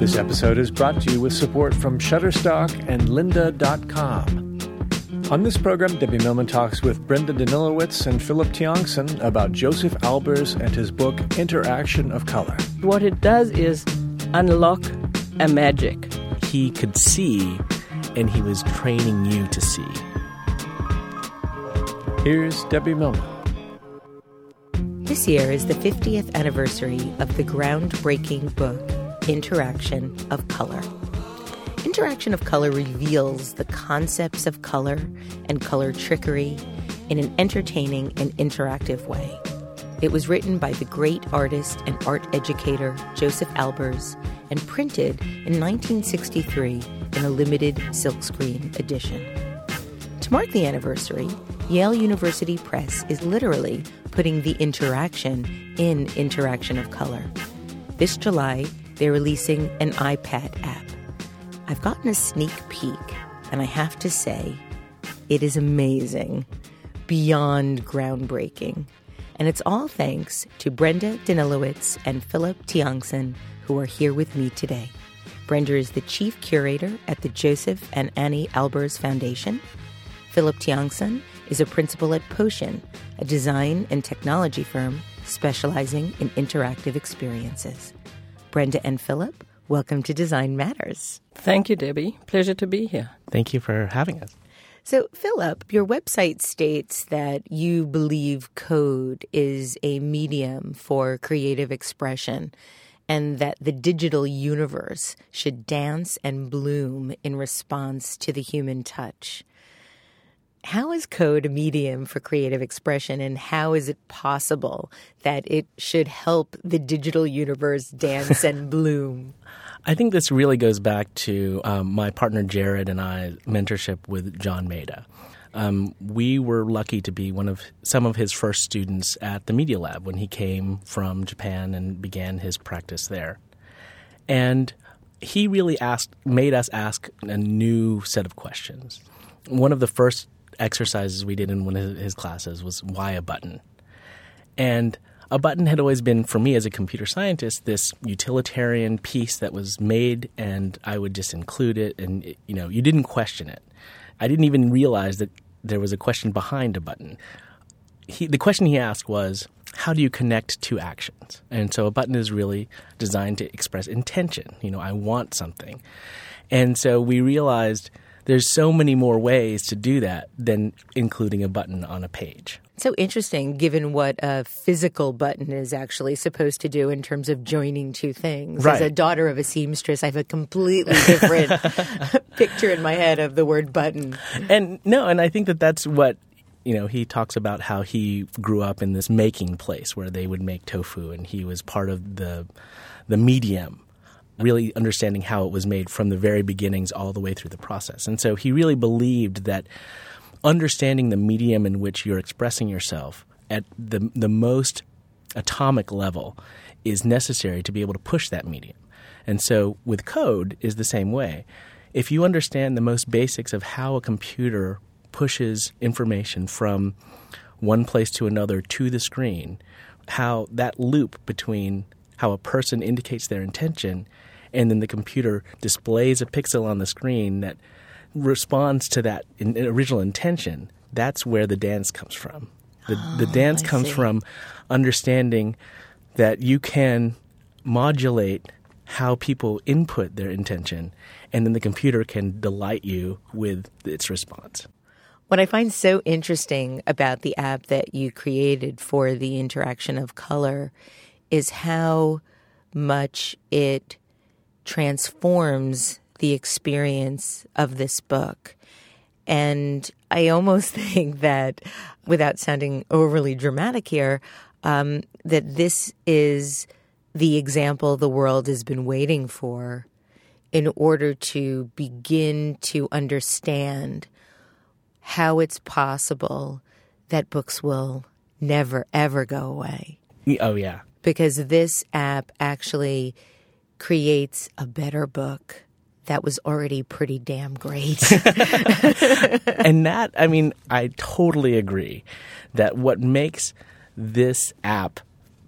This episode is brought to you with support from Shutterstock and Lynda.com. On this program, Debbie Millman talks with Brenda Danilowitz and Philip Tiongson about Josef Albers and his book Interaction of Color. What it does is unlock a magic. He could see, and he was training you to see. Here's Debbie Millman. This year is the 50th anniversary of the groundbreaking book Interaction of Color. Interaction of Color reveals the concepts of color and color trickery in an entertaining and interactive way. It was written by the great artist and art educator Josef Albers and printed in 1963 in a limited silkscreen edition. To mark the anniversary, Yale University Press is literally putting the interaction in Interaction of Color. This July, they're releasing an iPad app. I've gotten a sneak peek, and I have to say, it is amazing, beyond groundbreaking. And it's all thanks to Brenda Danilowitz and Philip Tiongson, who are here with me today. Brenda is the chief curator at the Josef and Anni Albers Foundation. Philip Tiongson is a principal at Potion, a design and technology firm specializing in interactive experiences. Brenda and Philip, welcome to Design Matters. Thank you, Debbie. Pleasure to be here. Thank you for having us. So, Philip, your website states that you believe code is a medium for creative expression and that the digital universe should dance and bloom in response to the human touch. How is code a medium for creative expression, and how is it possible that it should help the digital universe dance and bloom? I think this really goes back to um, my partner Jared and I mentorship with John Maeda. Um, we were lucky to be one of some of his first students at the Media Lab when he came from Japan and began his practice there. And he really asked, made us ask a new set of questions. One of the first exercises we did in one of his classes was why a button? And a button had always been, for me as a computer scientist, this utilitarian piece that was made, and I would just include it, and it, you know, you didn't question it. I didn't even realize that there was a question behind a button. He, the question he asked was, how do you connect two actions? And so a button is really designed to express intention. You know, I want something. And so we realized there's so many more ways to do that than including a button on a page. So interesting, given what a physical button is actually supposed to do in terms of joining two things. Right. As a daughter of a seamstress, I have a completely different picture in my head of the word button. And no, and I think that that's what you know, he talks about how he grew up in this making place where they would make tofu, and he was part of the the medium, really understanding how it was made from the very beginnings all the way through the process. And so he really believed that understanding the medium in which you're expressing yourself at the the most atomic level is necessary to be able to push that medium. And so with code is the same way. If you understand the most basics of how a computer pushes information from one place to another to the screen, how that loop between how a person indicates their intention and then the computer displays a pixel on the screen that responds to that in, original intention, that's where the dance comes from. The, oh, the ah, dance I comes see. from understanding that you can modulate how people input their intention, and then the computer can delight you with its response. What I find so interesting about the app that you created for the interaction of color is how much it transforms the experience of this book. And I almost think that, without sounding overly dramatic here, um, that this is the example the world has been waiting for in order to begin to understand how it's possible that books will never, ever go away. Oh, yeah. Because this app actually creates a better book that was already pretty damn great. and that, I mean, I totally agree that what makes this app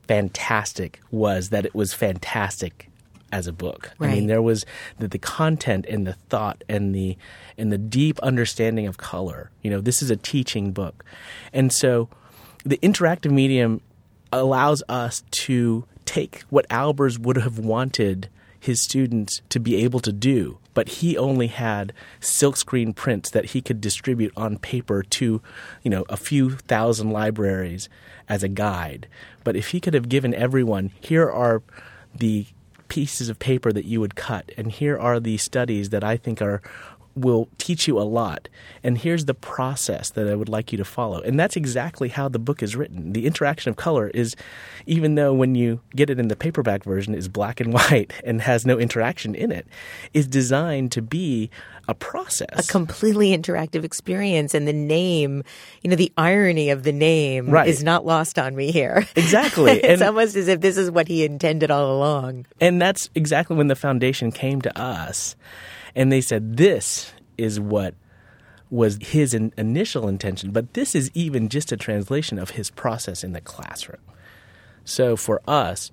fantastic was that it was fantastic as a book. I mean, there was the, the content and the thought and the and the deep understanding of color. You know, this is a teaching book, and so the interactive medium allows us to take what Albers would have wanted his students to be able to do, but he only had silkscreen prints that he could distribute on paper to, you know, a few thousand libraries as a guide. But if he could have given everyone, here are the pieces of paper that you would cut, and here are the studies that I think are will teach you a lot. And here's the process that I would like you to follow. And that's exactly how the book is written. The interaction of color is, even though when you get it in the paperback version is black and white and has no interaction in it, is designed to be a process. a completely interactive experience and the name you know the irony of the name Right. is not lost on me here Exactly. it's And- almost as if this is what he intended all along And that's exactly when the foundation came to us and they said, this is what was his in- initial intention, but this is even just a translation of his process in the classroom. So for us,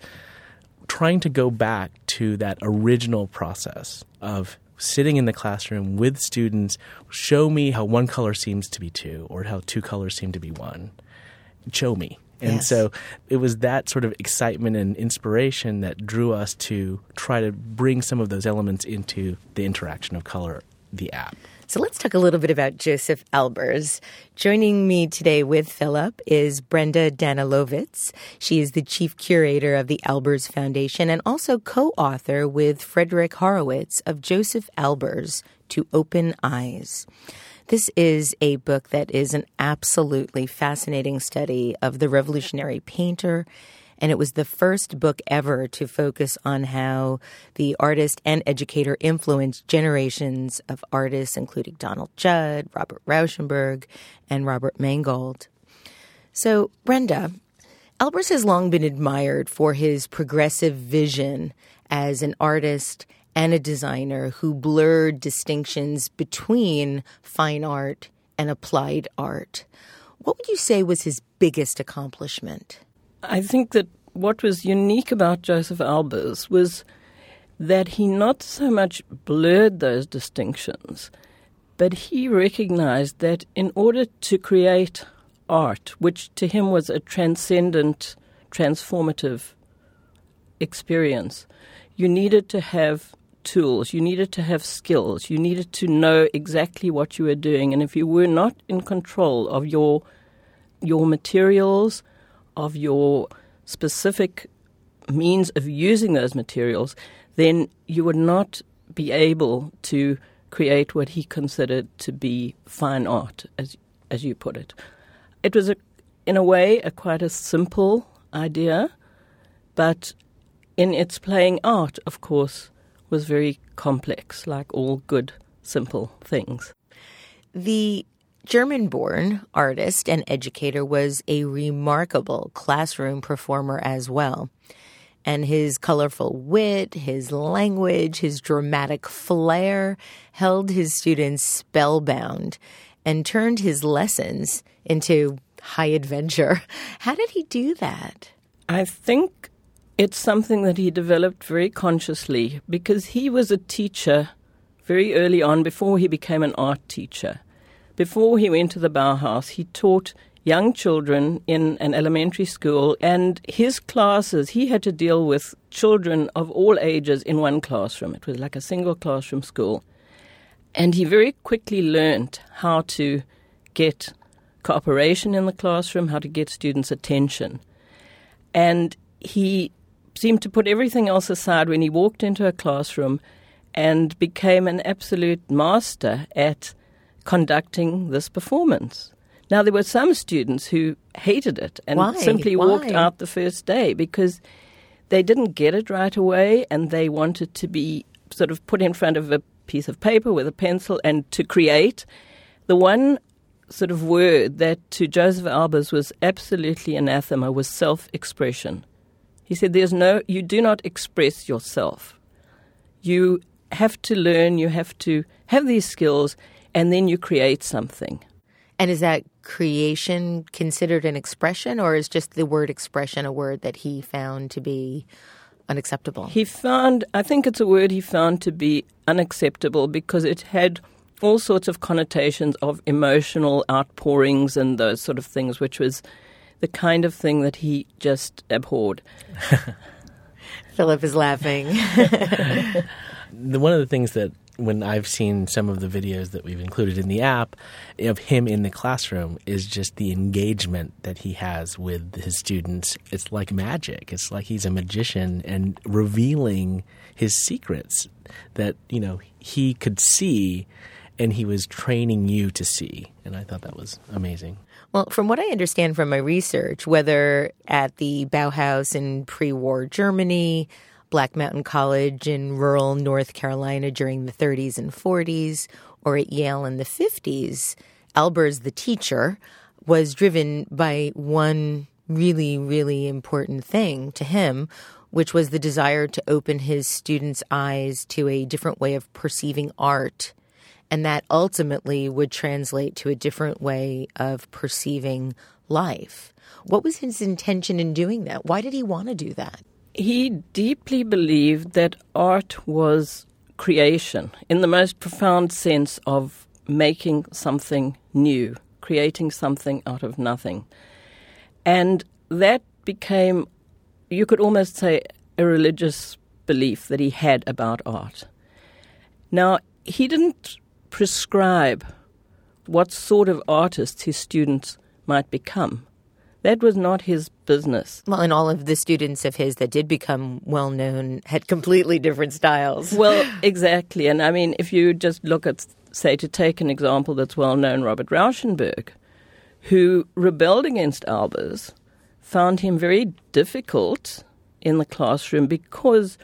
trying to go back to that original process of sitting in the classroom with students, show me how one color seems to be two or how two colors seem to be one. Show me. And Yes. so it was that sort of excitement and inspiration that drew us to try to bring some of those elements into the interaction of color, the app. So let's talk a little bit about Josef Albers. Joining me today with Philip is Brenda Danilowitz. She is the chief curator of the Albers Foundation and also co-author with Frederick Horowitz of Josef Albers to Open Eyes. This is a book that is an absolutely fascinating study of the revolutionary painter and it was the first book ever to focus on how the artist and educator influenced generations of artists, including Donald Judd, Robert Rauschenberg, and Robert Mangold. So, Brenda, Albers has long been admired for his progressive vision as an artist and a designer who blurred distinctions between fine art and applied art. What would you say was his biggest accomplishment? I think that what was unique about Josef Albers was that he not so much blurred those distinctions, but he recognized that in order to create art, which to him was a transcendent, transformative experience, you needed to have tools, you needed to have skills, you needed to know exactly what you were doing. And if you were not in control of your your materials, of your specific means of using those materials, then you would not be able to create what he considered to be fine art, as as you put it. It was a, in a way, a quite a simple idea, but in its playing art, of course, was very complex, like all good, simple things. The German born artist and educator was a remarkable classroom performer as well. and his colorful wit, his language, his dramatic flair held his students spellbound and turned his lessons into high adventure. How did he do that? I think it's something that he developed very consciously because he was a teacher very early on before he became an art teacher. Before he went to the Bauhaus, he taught young children in an elementary school, and his classes, he had to deal with children of all ages in one classroom. It was like a single classroom school. And he very quickly learned how to get cooperation in the classroom, how to get students' attention. And he seemed to put everything else aside when he walked into a classroom and became an absolute master at conducting this performance. Now, there were some students who hated it and Why? simply Why? walked out the first day because they didn't get it right away and they wanted to be sort of put in front of a piece of paper with a pencil and to create. The one sort of word that to Josef Albers was absolutely anathema was self expression. He said, There's no, you do not express yourself. You have to learn, you have to have these skills, and then you create something. And is that creation considered an expression, or is just the word expression a word that he found to be unacceptable? He found, I think it's a word he found to be unacceptable because it had all sorts of connotations of emotional outpourings and those sort of things, which was the kind of thing that he just abhorred. Philip is laughing. one of the things that when I've seen some of the videos that we've included in the app of him in the classroom is just the engagement that he has with his students. It's like magic. It's like he's a magician and revealing his secrets that, you know, he could see and he was training you to see. And I thought that was amazing. Well, from what I understand from my research, whether at the Bauhaus in pre war Germany, Black Mountain College in rural North Carolina during the 30s and 40s, or at Yale in the 50s, Albers, the teacher, was driven by one really, really important thing to him, which was the desire to open his students' eyes to a different way of perceiving art. And that ultimately would translate to a different way of perceiving life. What was his intention in doing that? Why did he want to do that? He deeply believed that art was creation in the most profound sense of making something new, creating something out of nothing. And that became, you could almost say, a religious belief that he had about art. Now, he didn't prescribe what sort of artists his students might become. That was not his business. Well, and all of the students of his that did become well known had completely different styles. Well, exactly. And I mean, if you just look at, say, to take an example that's well known, Robert Rauschenberg, who rebelled against Albers, found him very difficult in the classroom because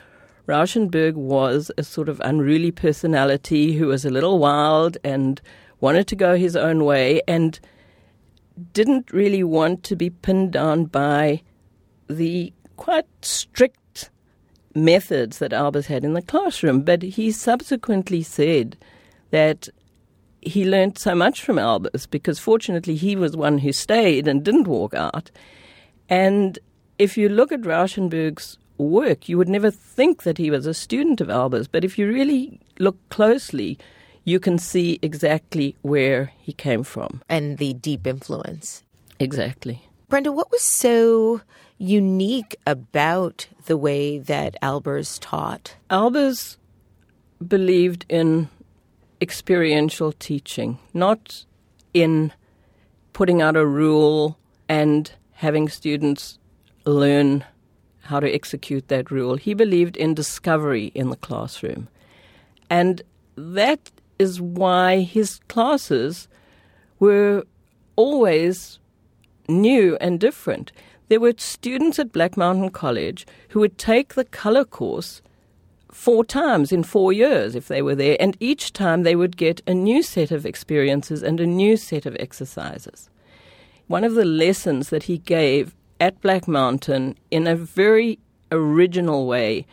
Rauschenberg was a sort of unruly personality who was a little wild and wanted to go his own way and didn't really want to be pinned down by the quite strict methods that Albers had in the classroom. But he subsequently said that he learned so much from Albers because fortunately he was one who stayed and didn't walk out. And if you look at Rauschenberg's work, you would never think that he was a student of Albers. But if you really look closely, you can see exactly where he came from. And the deep influence. Exactly. Brenda, what was so unique about the way that Albers taught? Albers believed in experiential teaching, not in putting out a rule and having students learn how to execute that rule. He believed in discovery in the classroom. And that is why his classes were always new and different. There were students at Black Mountain College who would take the color course four times in four years if they were there, and each time they would get a new set of experiences and a new set of exercises. One of the lessons that he gave at Black Mountain in a very original way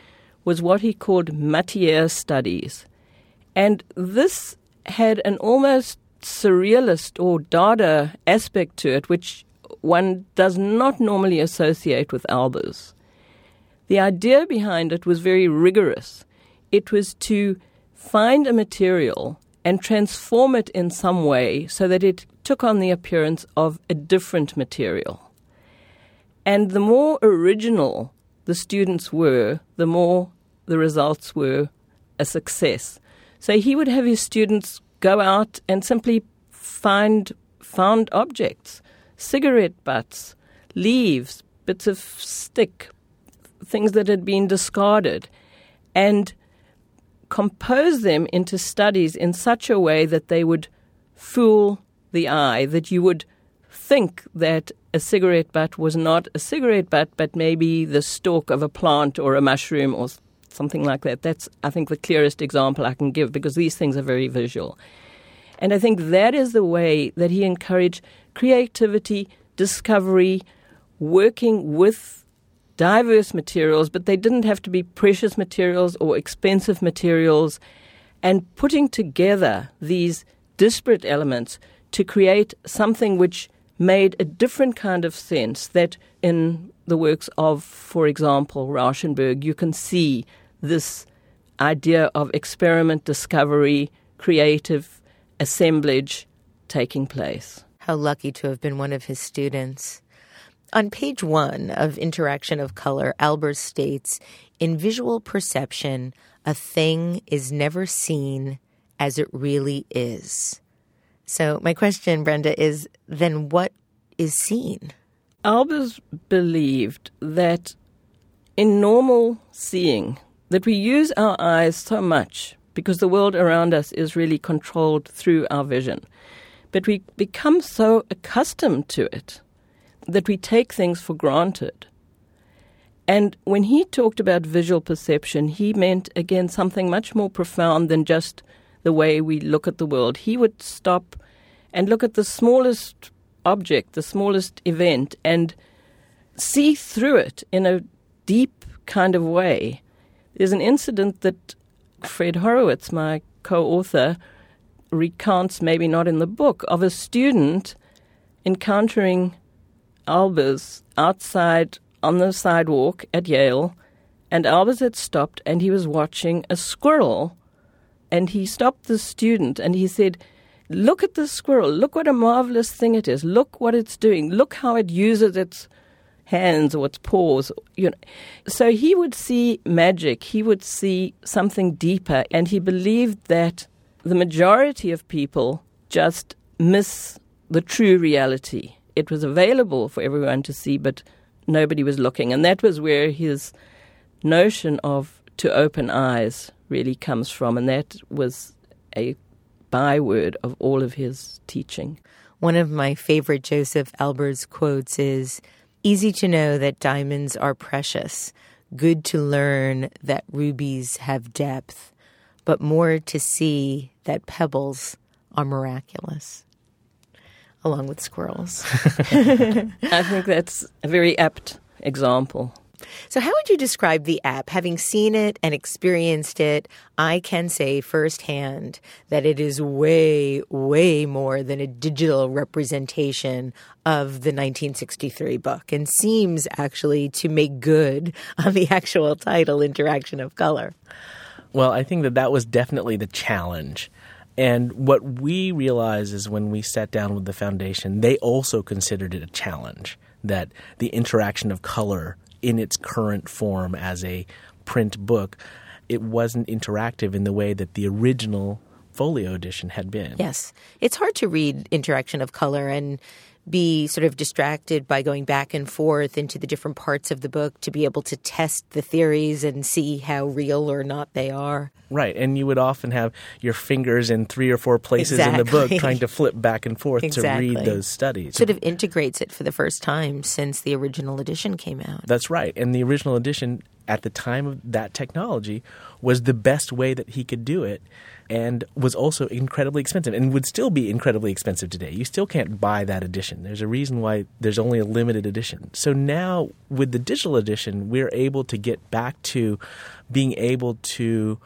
was what he called matière studies. And this had an almost surrealist or Dada aspect to it, which one does not normally associate with Albers. The idea behind it was very rigorous. It was to find a material and transform it in some way so that it took on the appearance of a different material. And the more original the students were, the more the results were a success. So he would have his students go out and simply find found objects, cigarette butts, leaves, bits of stick, things that had been discarded, and compose them into studies in such a way that they would fool the eye, that you would think that a cigarette butt was not a cigarette butt, but maybe the stalk of a plant or a mushroom or something like that. That's, I think, the clearest example I can give because these things are very visual. And I think that is the way that he encouraged creativity, discovery, working with diverse materials, but they didn't have to be precious materials or expensive materials, and putting together these disparate elements to create something which made a different kind of sense that in the works of, for example, Rauschenberg, you can see this idea of experiment, discovery, creative assemblage taking place. How lucky to have been one of his students. On page one of Interaction of Color, Albers states In visual perception, a thing is never seen as it really is. So, my question, Brenda, is then what is seen? Albers believed that in normal seeing, that we use our eyes so much because the world around us is really controlled through our vision. But we become so accustomed to it that we take things for granted. And when he talked about visual perception, he meant, again, something much more profound than just the way we look at the world. He would stop and look at the smallest object, the smallest event, and see through it in a deep kind of way there's an incident that Fred Horowitz, my co author, recounts, maybe not in the book, of a student encountering Albers outside on the sidewalk at Yale, and Albers had stopped and he was watching a squirrel. And he stopped the student and he said, Look at the squirrel. Look what a marvelous thing it is. Look what it's doing. Look how it uses its hands or its paws. You know. So he would see magic, he would see something deeper, and he believed that the majority of people just miss the true reality. It was available for everyone to see, but nobody was looking. And that was where his notion of to open eyes really comes from, and that was a byword of all of his teaching. One of my favorite Josef Albers quotes is Easy to know that diamonds are precious, good to learn that rubies have depth, but more to see that pebbles are miraculous, along with squirrels. I think that's a very apt example. So, how would you describe the app? Having seen it and experienced it, I can say firsthand that it is way, way more than a digital representation of the 1963 book and seems actually to make good on the actual title, Interaction of Color. Well, I think that that was definitely the challenge. And what we realized is when we sat down with the foundation, they also considered it a challenge that the interaction of color in its current form as a print book, it wasn't interactive in the way that the original folio edition had been. Yes. It's hard to read interaction of color and be sort of distracted by going back and forth into the different parts of the book to be able to test the theories and see how real or not they are. Right. And you would often have your fingers in three or four places exactly. in the book trying to flip back and forth exactly. to read those studies. Sort of integrates it for the first time since the original edition came out. That's right. And the original edition at the time of that technology was the best way that he could do it and was also incredibly expensive and would still be incredibly expensive today. You still can't buy that edition. There's a reason why there's only a limited edition. So now with the digital edition, we're able to get back to being able to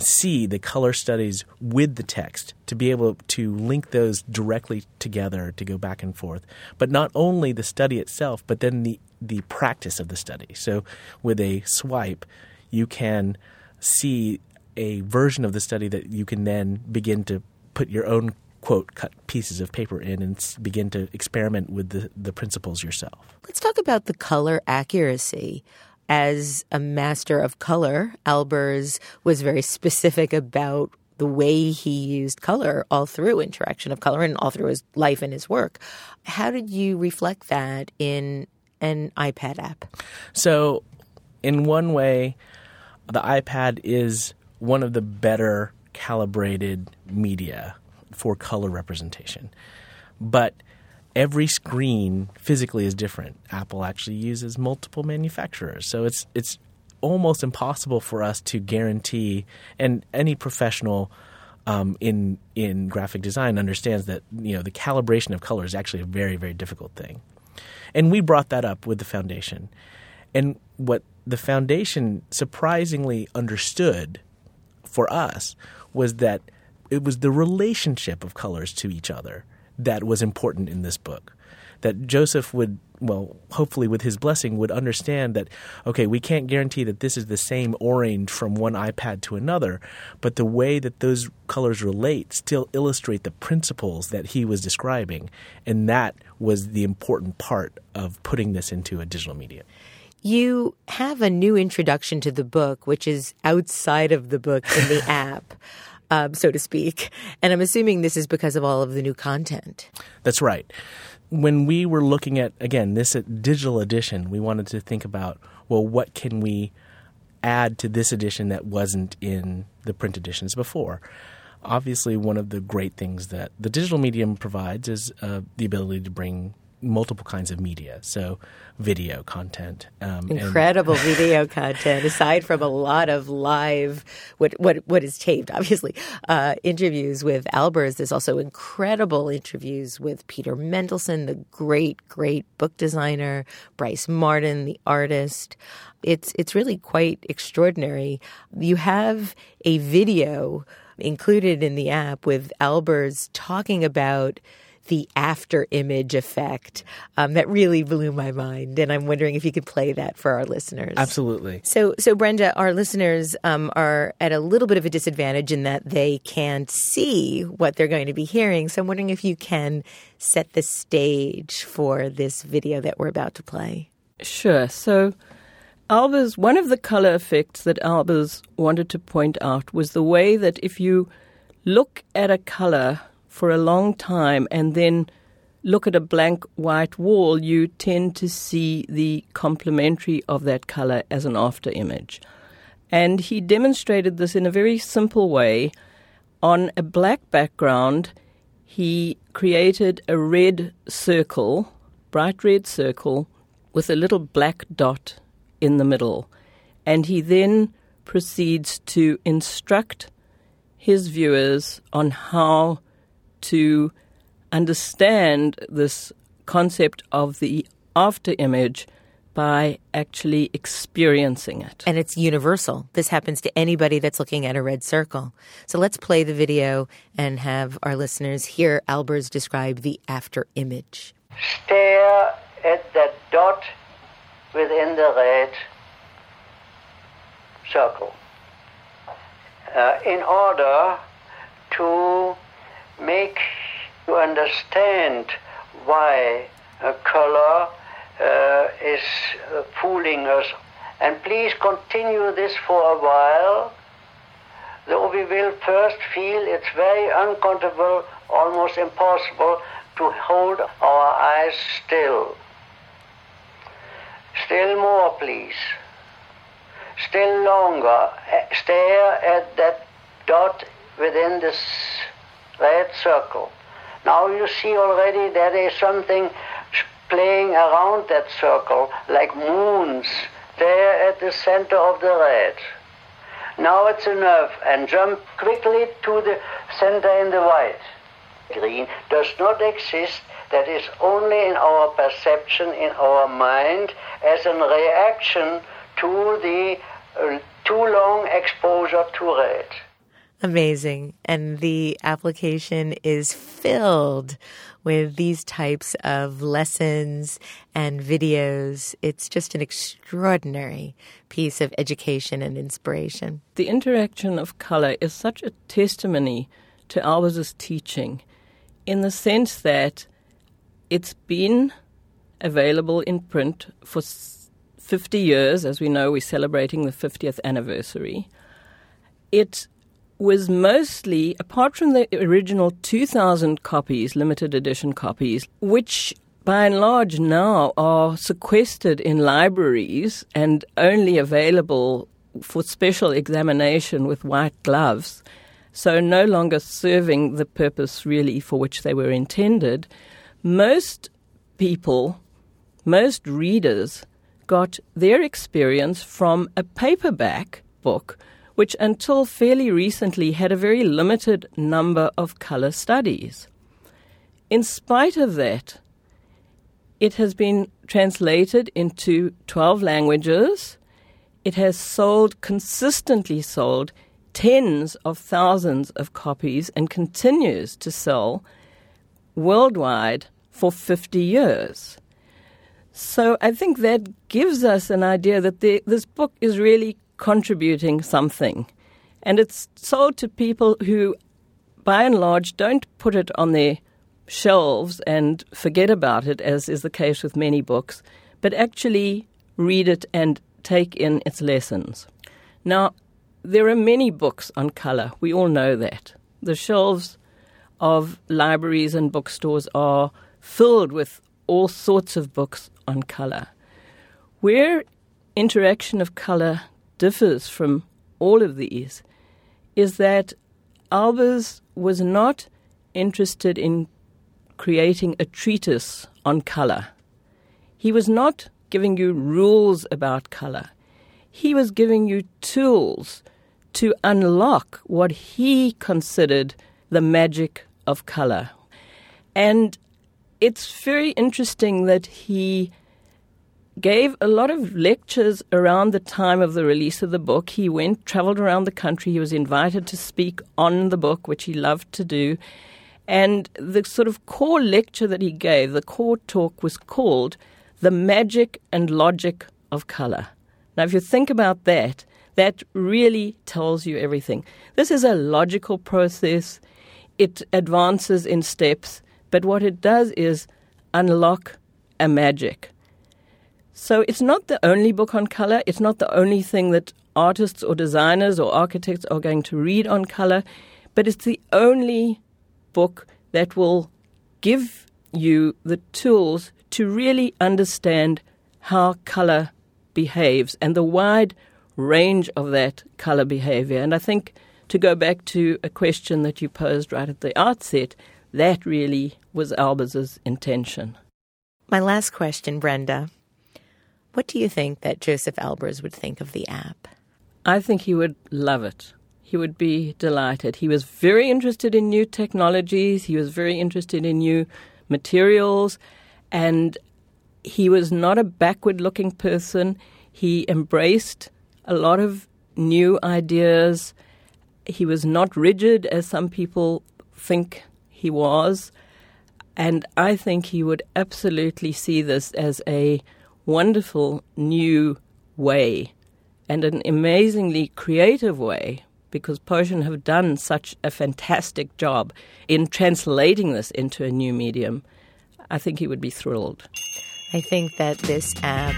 see the color studies with the text to be able to link those directly together to go back and forth. But not only the study itself, but then the the practice of the study. So with a swipe, you can see a version of the study that you can then begin to put your own quote cut pieces of paper in and begin to experiment with the, the principles yourself. Let's talk about the color accuracy. As a master of color, Albers was very specific about the way he used color all through interaction of color and all through his life and his work. How did you reflect that in an iPad app? So, in one way, the iPad is one of the better calibrated media for color representation. But every screen physically is different. Apple actually uses multiple manufacturers. So it's it's almost impossible for us to guarantee and any professional um, in in graphic design understands that you know the calibration of color is actually a very very difficult thing. And we brought that up with the foundation. And what the foundation surprisingly understood for us was that it was the relationship of colors to each other that was important in this book. That Josef would, well, hopefully with his blessing, would understand that, okay, we can't guarantee that this is the same orange from one iPad to another, but the way that those colors relate still illustrate the principles that he was describing. And that was the important part of putting this into a digital media. You have a new introduction to the book, which is outside of the book in the app. Um, so to speak. And I'm assuming this is because of all of the new content. That's right. When we were looking at, again, this digital edition, we wanted to think about, well, what can we add to this edition that wasn't in the print editions before? Obviously, one of the great things that the digital medium provides is uh, the ability to bring multiple kinds of media. So, video content, um, incredible video content. Aside from a lot of live, what what what is taped, obviously, uh, interviews with Albers. There's also incredible interviews with Peter Mendelsund, the great great book designer, Brice Marden, the artist. It's it's really quite extraordinary. You have a video included in the app with Albers talking about the after image effect um, that really blew my mind. And I'm wondering if you could play that for our listeners. Absolutely. So, so Brenda, our listeners um, are at a little bit of a disadvantage in that they can't see what they're going to be hearing. So I'm wondering if you can set the stage for this video that we're about to play. Sure. So. Albers, one of the color effects that Albers wanted to point out was the way that if you look at a color for a long time and then look at a blank white wall, you tend to see the complementary of that color as an after image. And he demonstrated this in a very simple way. On a black background, he created a red circle, bright red circle, with a little black dot in the middle. And he then proceeds to instruct his viewers on how to understand this concept of the after image by actually experiencing it. And it's universal. This happens to anybody that's looking at a red circle. So let's play the video and have our listeners hear Albers describe the after image. Stare at that dot within the red circle. Uh, in order to make you understand why a color uh, is uh, fooling us. And please continue this for a while, though we will first feel it's very uncomfortable, almost impossible to hold our eyes still. Still more, please. Still longer. Stare at that dot within this red circle. Now you see already there is something playing around that circle, like moons there at the center of the red. Now it's a nerve and jump quickly to the center in the white. Green does not exist. That is only in our perception, in our mind, as a reaction to the uh, too long exposure to red. Amazing. And the application is filled with these types of lessons and videos. It's just an extraordinary piece of education and inspiration. The interaction of color is such a testimony to Albers' teaching in the sense that it's been available in print for 50 years. As we know, we're celebrating the 50th anniversary. It was mostly, apart from the original 2,000 copies, limited edition copies, which by and large now are sequestered in libraries and only available for special examination with white gloves, so no longer serving the purpose really for which they were intended, most people, most readers, got their experience from a paperback book which until fairly recently had a very limited number of color studies. In spite of that, it has been translated into 12 languages. It has sold, consistently sold, tens of thousands of copies and continues to sell worldwide for 50 years. So I think that gives us an idea that the, this book is really contributing something. And it's sold to people who, by and large, don't put it on their shelves and forget about it, as is the case with many books, but actually read it and take in its lessons. Now, there are many books on color. We all know that. The shelves of libraries and bookstores are filled with all sorts of books on color. Where interaction of color differs from all of these is that Albers was not interested in creating a treatise on color. He was not giving you rules about color. He was giving you tools to unlock what he considered the magic of color. And it's very interesting that he gave a lot of lectures around the time of the release of the book. He went, traveled around the country. He was invited to speak on the book, which he loved to do. And the sort of core lecture that he gave, the core talk, was called The Magic and Logic of Color. Now, if you think about that, that really tells you everything. This is a logical process, it advances in steps, but what it does is unlock a magic. So it's not the only book on color. It's not the only thing that artists or designers or architects are going to read on color, but it's the only book that will give you the tools to really understand how color behaves and the wide range of that color behavior. And I think to go back to a question that you posed right at the outset, that really was Albers's intention. My last question, Brenda. What do you think that Josef Albers would think of the app? I think he would love it. He would be delighted. He was very interested in new technologies, he was very interested in new materials, and he was not a backward looking person. He embraced a lot of new ideas. He was not rigid, as some people think he was. And I think he would absolutely see this as a wonderful new way and an amazingly creative way because Potion have done such a fantastic job in translating this into a new medium. I think he would be thrilled. I think that this app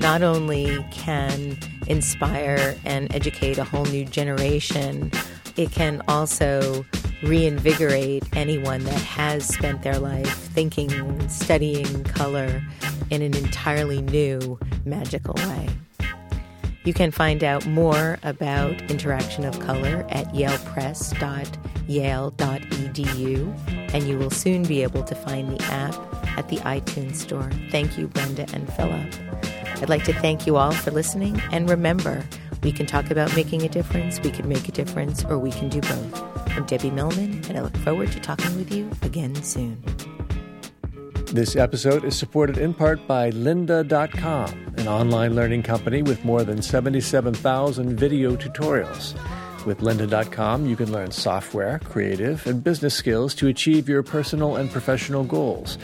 not only can inspire and educate a whole new generation, it can also reinvigorate anyone that has spent their life thinking, studying color in an entirely new, magical way. You can find out more about interaction of color at yalepress.yale.edu, and you will soon be able to find the app at the iTunes Store. Thank you, Brenda and Philip. I'd like to thank you all for listening. And remember, we can talk about making a difference, we can make a difference, or we can do both. I'm Debbie Millman, and I look forward to talking with you again soon. This episode is supported in part by lynda.com, an online learning company with more than 77,000 video tutorials. With lynda.com, you can learn software, creative, and business skills to achieve your personal and professional goals.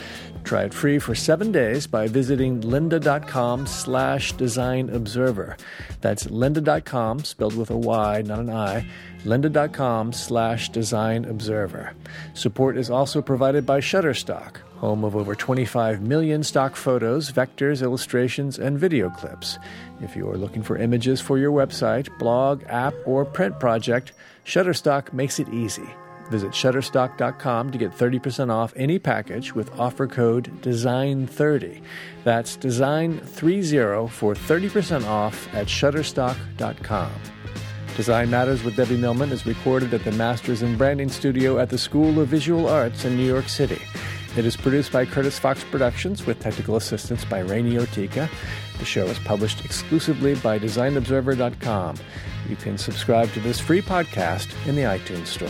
Try it free for seven days by visiting lynda.com slash design observer. That's lynda.com, spelled with a Y, not an I, lynda.com slash design observer. Support is also provided by Shutterstock, home of over 25 million stock photos, vectors, illustrations, and video clips. If you are looking for images for your website, blog, app, or print project, Shutterstock makes it easy. Visit Shutterstock.com to get 30% off any package with offer code DESIGN30. That's DESIGN30 for 30% off at Shutterstock.com. Design Matters with Debbie Millman is recorded at the Masters in Branding Studio at the School of Visual Arts in New York City. It is produced by Curtis Fox Productions with technical assistance by Rainey Otika. The show is published exclusively by DesignObserver.com. You can subscribe to this free podcast in the iTunes Store.